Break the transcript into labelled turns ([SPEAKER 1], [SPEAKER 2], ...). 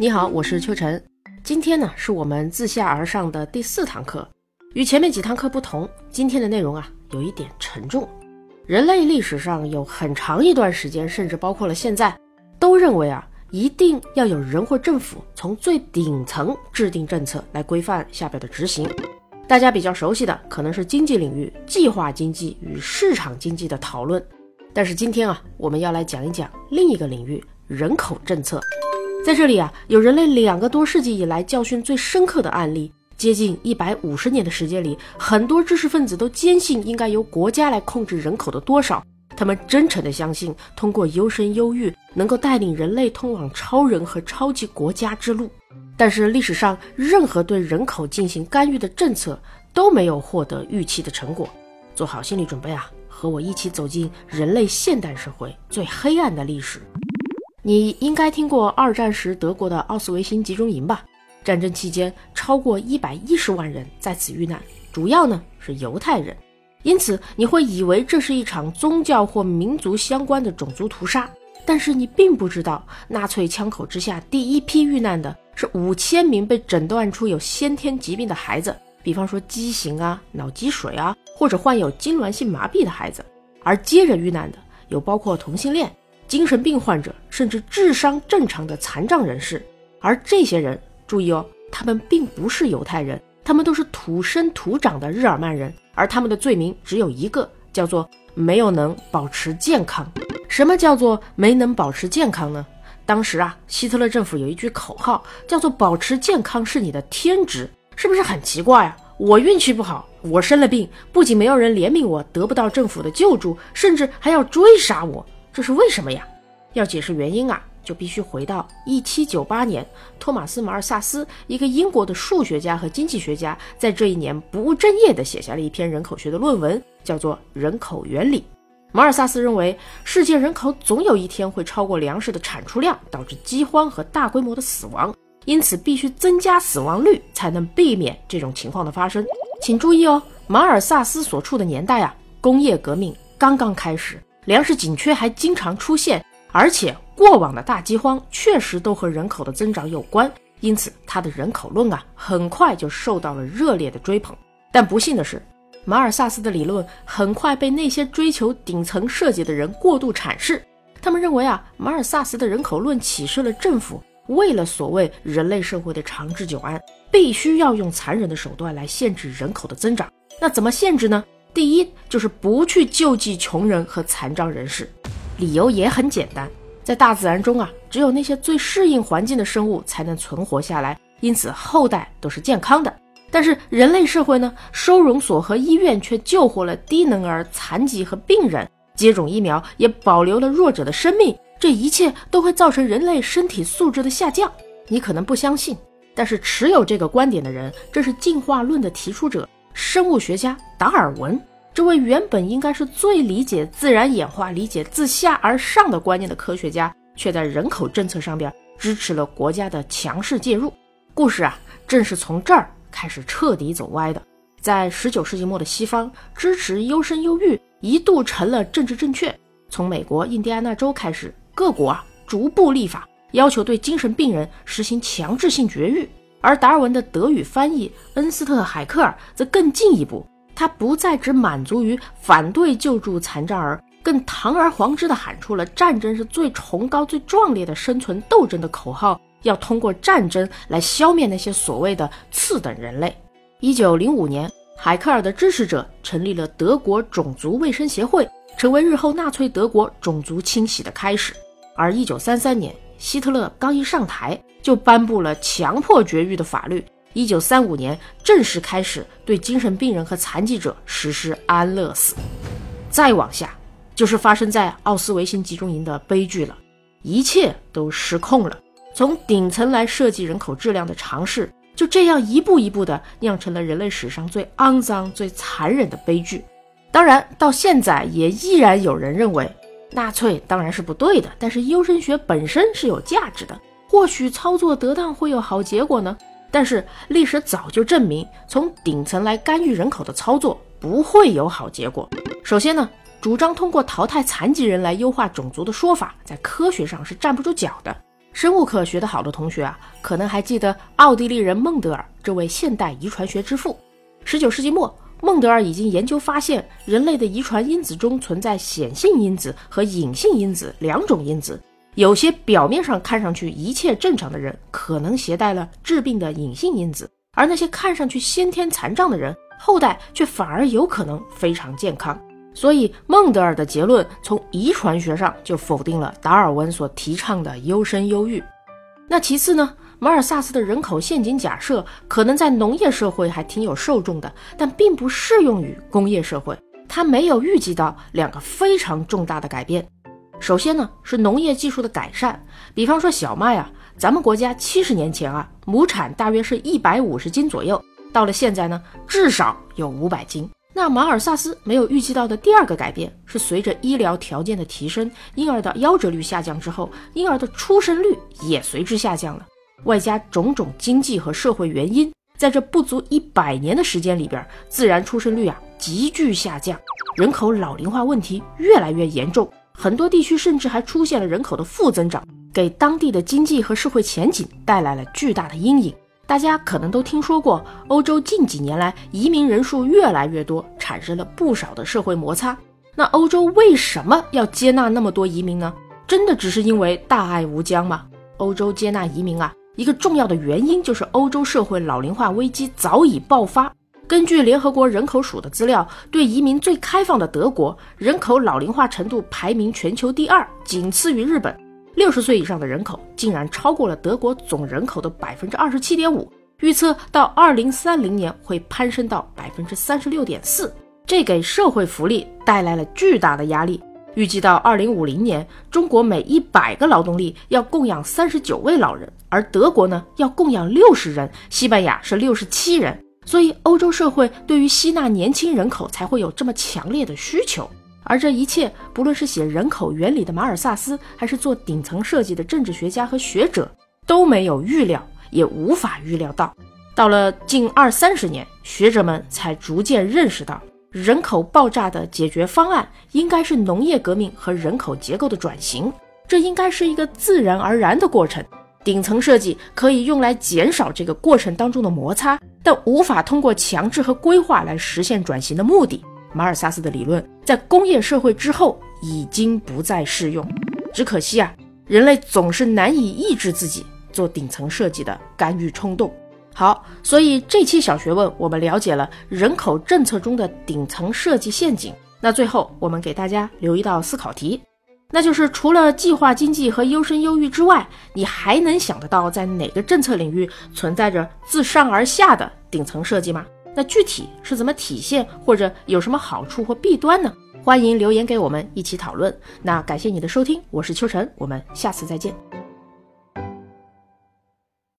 [SPEAKER 1] 你好，我是秋晨。今天呢，是我们自下而上的第四堂课。与前面几堂课不同，今天的内容啊，有一点沉重。人类历史上有很长一段时间，甚至包括了现在，都认为啊，一定要有人或政府从最顶层制定政策来规范下边的执行。大家比较熟悉的可能是经济领域计划经济与市场经济的讨论。但是今天啊，我们要来讲一讲另一个领域——人口政策。在这里啊，有人类两个多世纪以来教训最深刻的案例。接近一百五十年的时间里，很多知识分子都坚信应该由国家来控制人口的多少。他们真诚地相信，通过优生优育能够带领人类通往超人和超级国家之路。但是历史上任何对人口进行干预的政策都没有获得预期的成果。做好心理准备啊，和我一起走进人类现代社会最黑暗的历史。你应该听过二战时德国的奥斯维辛集中营吧？战争期间，超过一百一十万人在此遇难，主要呢是犹太人。因此，你会以为这是一场宗教或民族相关的种族屠杀。但是你并不知道，纳粹枪口之下第一批遇难的是五千名被诊断出有先天疾病的孩子，比方说畸形啊、脑积水啊，或者患有痉挛性麻痹的孩子。而接着遇难的有包括同性恋。精神病患者，甚至智商正常的残障人士，而这些人，注意哦，他们并不是犹太人，他们都是土生土长的日耳曼人，而他们的罪名只有一个，叫做没有能保持健康。什么叫做没能保持健康呢？当时啊，希特勒政府有一句口号，叫做“保持健康是你的天职”，是不是很奇怪啊？我运气不好，我生了病，不仅没有人怜悯我，得不到政府的救助，甚至还要追杀我。这是为什么呀？要解释原因啊，就必须回到一七九八年，托马斯·马尔萨斯，一个英国的数学家和经济学家，在这一年不务正业地写下了一篇人口学的论文，叫做《人口原理》。马尔萨斯认为，世界人口总有一天会超过粮食的产出量，导致饥荒和大规模的死亡，因此必须增加死亡率，才能避免这种情况的发生。请注意哦，马尔萨斯所处的年代啊，工业革命刚刚开始。粮食紧缺还经常出现，而且过往的大饥荒确实都和人口的增长有关，因此他的人口论啊，很快就受到了热烈的追捧。但不幸的是，马尔萨斯的理论很快被那些追求顶层设计的人过度阐释。他们认为啊，马尔萨斯的人口论启示了政府为了所谓人类社会的长治久安，必须要用残忍的手段来限制人口的增长。那怎么限制呢？第一就是不去救济穷人和残障人士，理由也很简单，在大自然中啊，只有那些最适应环境的生物才能存活下来，因此后代都是健康的。但是人类社会呢，收容所和医院却救活了低能儿、残疾和病人，接种疫苗也保留了弱者的生命，这一切都会造成人类身体素质的下降。你可能不相信，但是持有这个观点的人，这是进化论的提出者。生物学家达尔文，这位原本应该是最理解自然演化、理解自下而上的观念的科学家，却在人口政策上边支持了国家的强势介入。故事啊，正是从这儿开始彻底走歪的。在十九世纪末的西方，支持优生优育一度成了政治正确。从美国印第安纳州开始，各国啊逐步立法，要求对精神病人实行强制性绝育。而达尔文的德语翻译恩斯特·海克尔则更进一步，他不再只满足于反对救助残障儿，更堂而皇之地喊出了战争是最崇高、最壮烈的生存斗争的口号，要通过战争来消灭那些所谓的次等人类。一九零五年，海克尔的支持者成立了德国种族卫生协会，成为日后纳粹德国种族清洗的开始。而一九三三年，希特勒刚一上台。就颁布了强迫绝育的法律。一九三五年正式开始对精神病人和残疾者实施安乐死。再往下，就是发生在奥斯维辛集中营的悲剧了。一切都失控了。从顶层来设计人口质量的尝试，就这样一步一步的酿成了人类史上最肮脏、最残忍的悲剧。当然，到现在也依然有人认为，纳粹当然是不对的，但是优生学本身是有价值的。或许操作得当会有好结果呢，但是历史早就证明，从顶层来干预人口的操作不会有好结果。首先呢，主张通过淘汰残疾人来优化种族的说法，在科学上是站不住脚的。生物课学得好的同学啊，可能还记得奥地利人孟德尔这位现代遗传学之父。十九世纪末，孟德尔已经研究发现，人类的遗传因子中存在显性因子和隐性因子两种因子。有些表面上看上去一切正常的人，可能携带了致病的隐性因子；而那些看上去先天残障的人，后代却反而有可能非常健康。所以，孟德尔的结论从遗传学上就否定了达尔文所提倡的优生优育。那其次呢？马尔萨斯的人口陷阱假设可能在农业社会还挺有受众的，但并不适用于工业社会。他没有预计到两个非常重大的改变。首先呢，是农业技术的改善。比方说小麦啊，咱们国家七十年前啊，亩产大约是一百五十斤左右，到了现在呢，至少有五百斤。那马尔萨斯没有预计到的第二个改变是，随着医疗条件的提升，婴儿的夭折率下降之后，婴儿的出生率也随之下降了。外加种种经济和社会原因，在这不足一百年的时间里边，自然出生率啊急剧下降，人口老龄化问题越来越严重，很多地区甚至还出现了人口的负增长，给当地的经济和社会前景带来了巨大的阴影。大家可能都听说过，欧洲近几年来移民人数越来越多，产生了不少的社会摩擦。那欧洲为什么要接纳那么多移民呢？真的只是因为大爱无疆吗？欧洲接纳移民啊？一个重要的原因就是欧洲社会老龄化危机早已爆发。根据联合国人口署的资料，对移民最开放的德国，人口老龄化程度排名全球第二，仅次于日本。六十岁以上的人口竟然超过了德国总人口的百分之二十七点五，预测到二零三零年会攀升到百分之三十六点四，这给社会福利带来了巨大的压力。预计到二零五零年，中国每一百个劳动力要供养三十九位老人，而德国呢要供养六十人，西班牙是六十七人。所以，欧洲社会对于吸纳年轻人口才会有这么强烈的需求。而这一切，不论是写《人口原理》的马尔萨斯，还是做顶层设计的政治学家和学者，都没有预料，也无法预料到。到了近二三十年，学者们才逐渐认识到。人口爆炸的解决方案应该是农业革命和人口结构的转型，这应该是一个自然而然的过程。顶层设计可以用来减少这个过程当中的摩擦，但无法通过强制和规划来实现转型的目的。马尔萨斯的理论在工业社会之后已经不再适用。只可惜啊，人类总是难以抑制自己做顶层设计的干预冲动。好，所以这期小学问我们了解了人口政策中的顶层设计陷阱。那最后我们给大家留一道思考题，那就是除了计划经济和优生优育之外，你还能想得到在哪个政策领域存在着自上而下的顶层设计吗？那具体是怎么体现，或者有什么好处或弊端呢？欢迎留言给我们一起讨论。那感谢你的收听，我是秋晨，我们下次再见。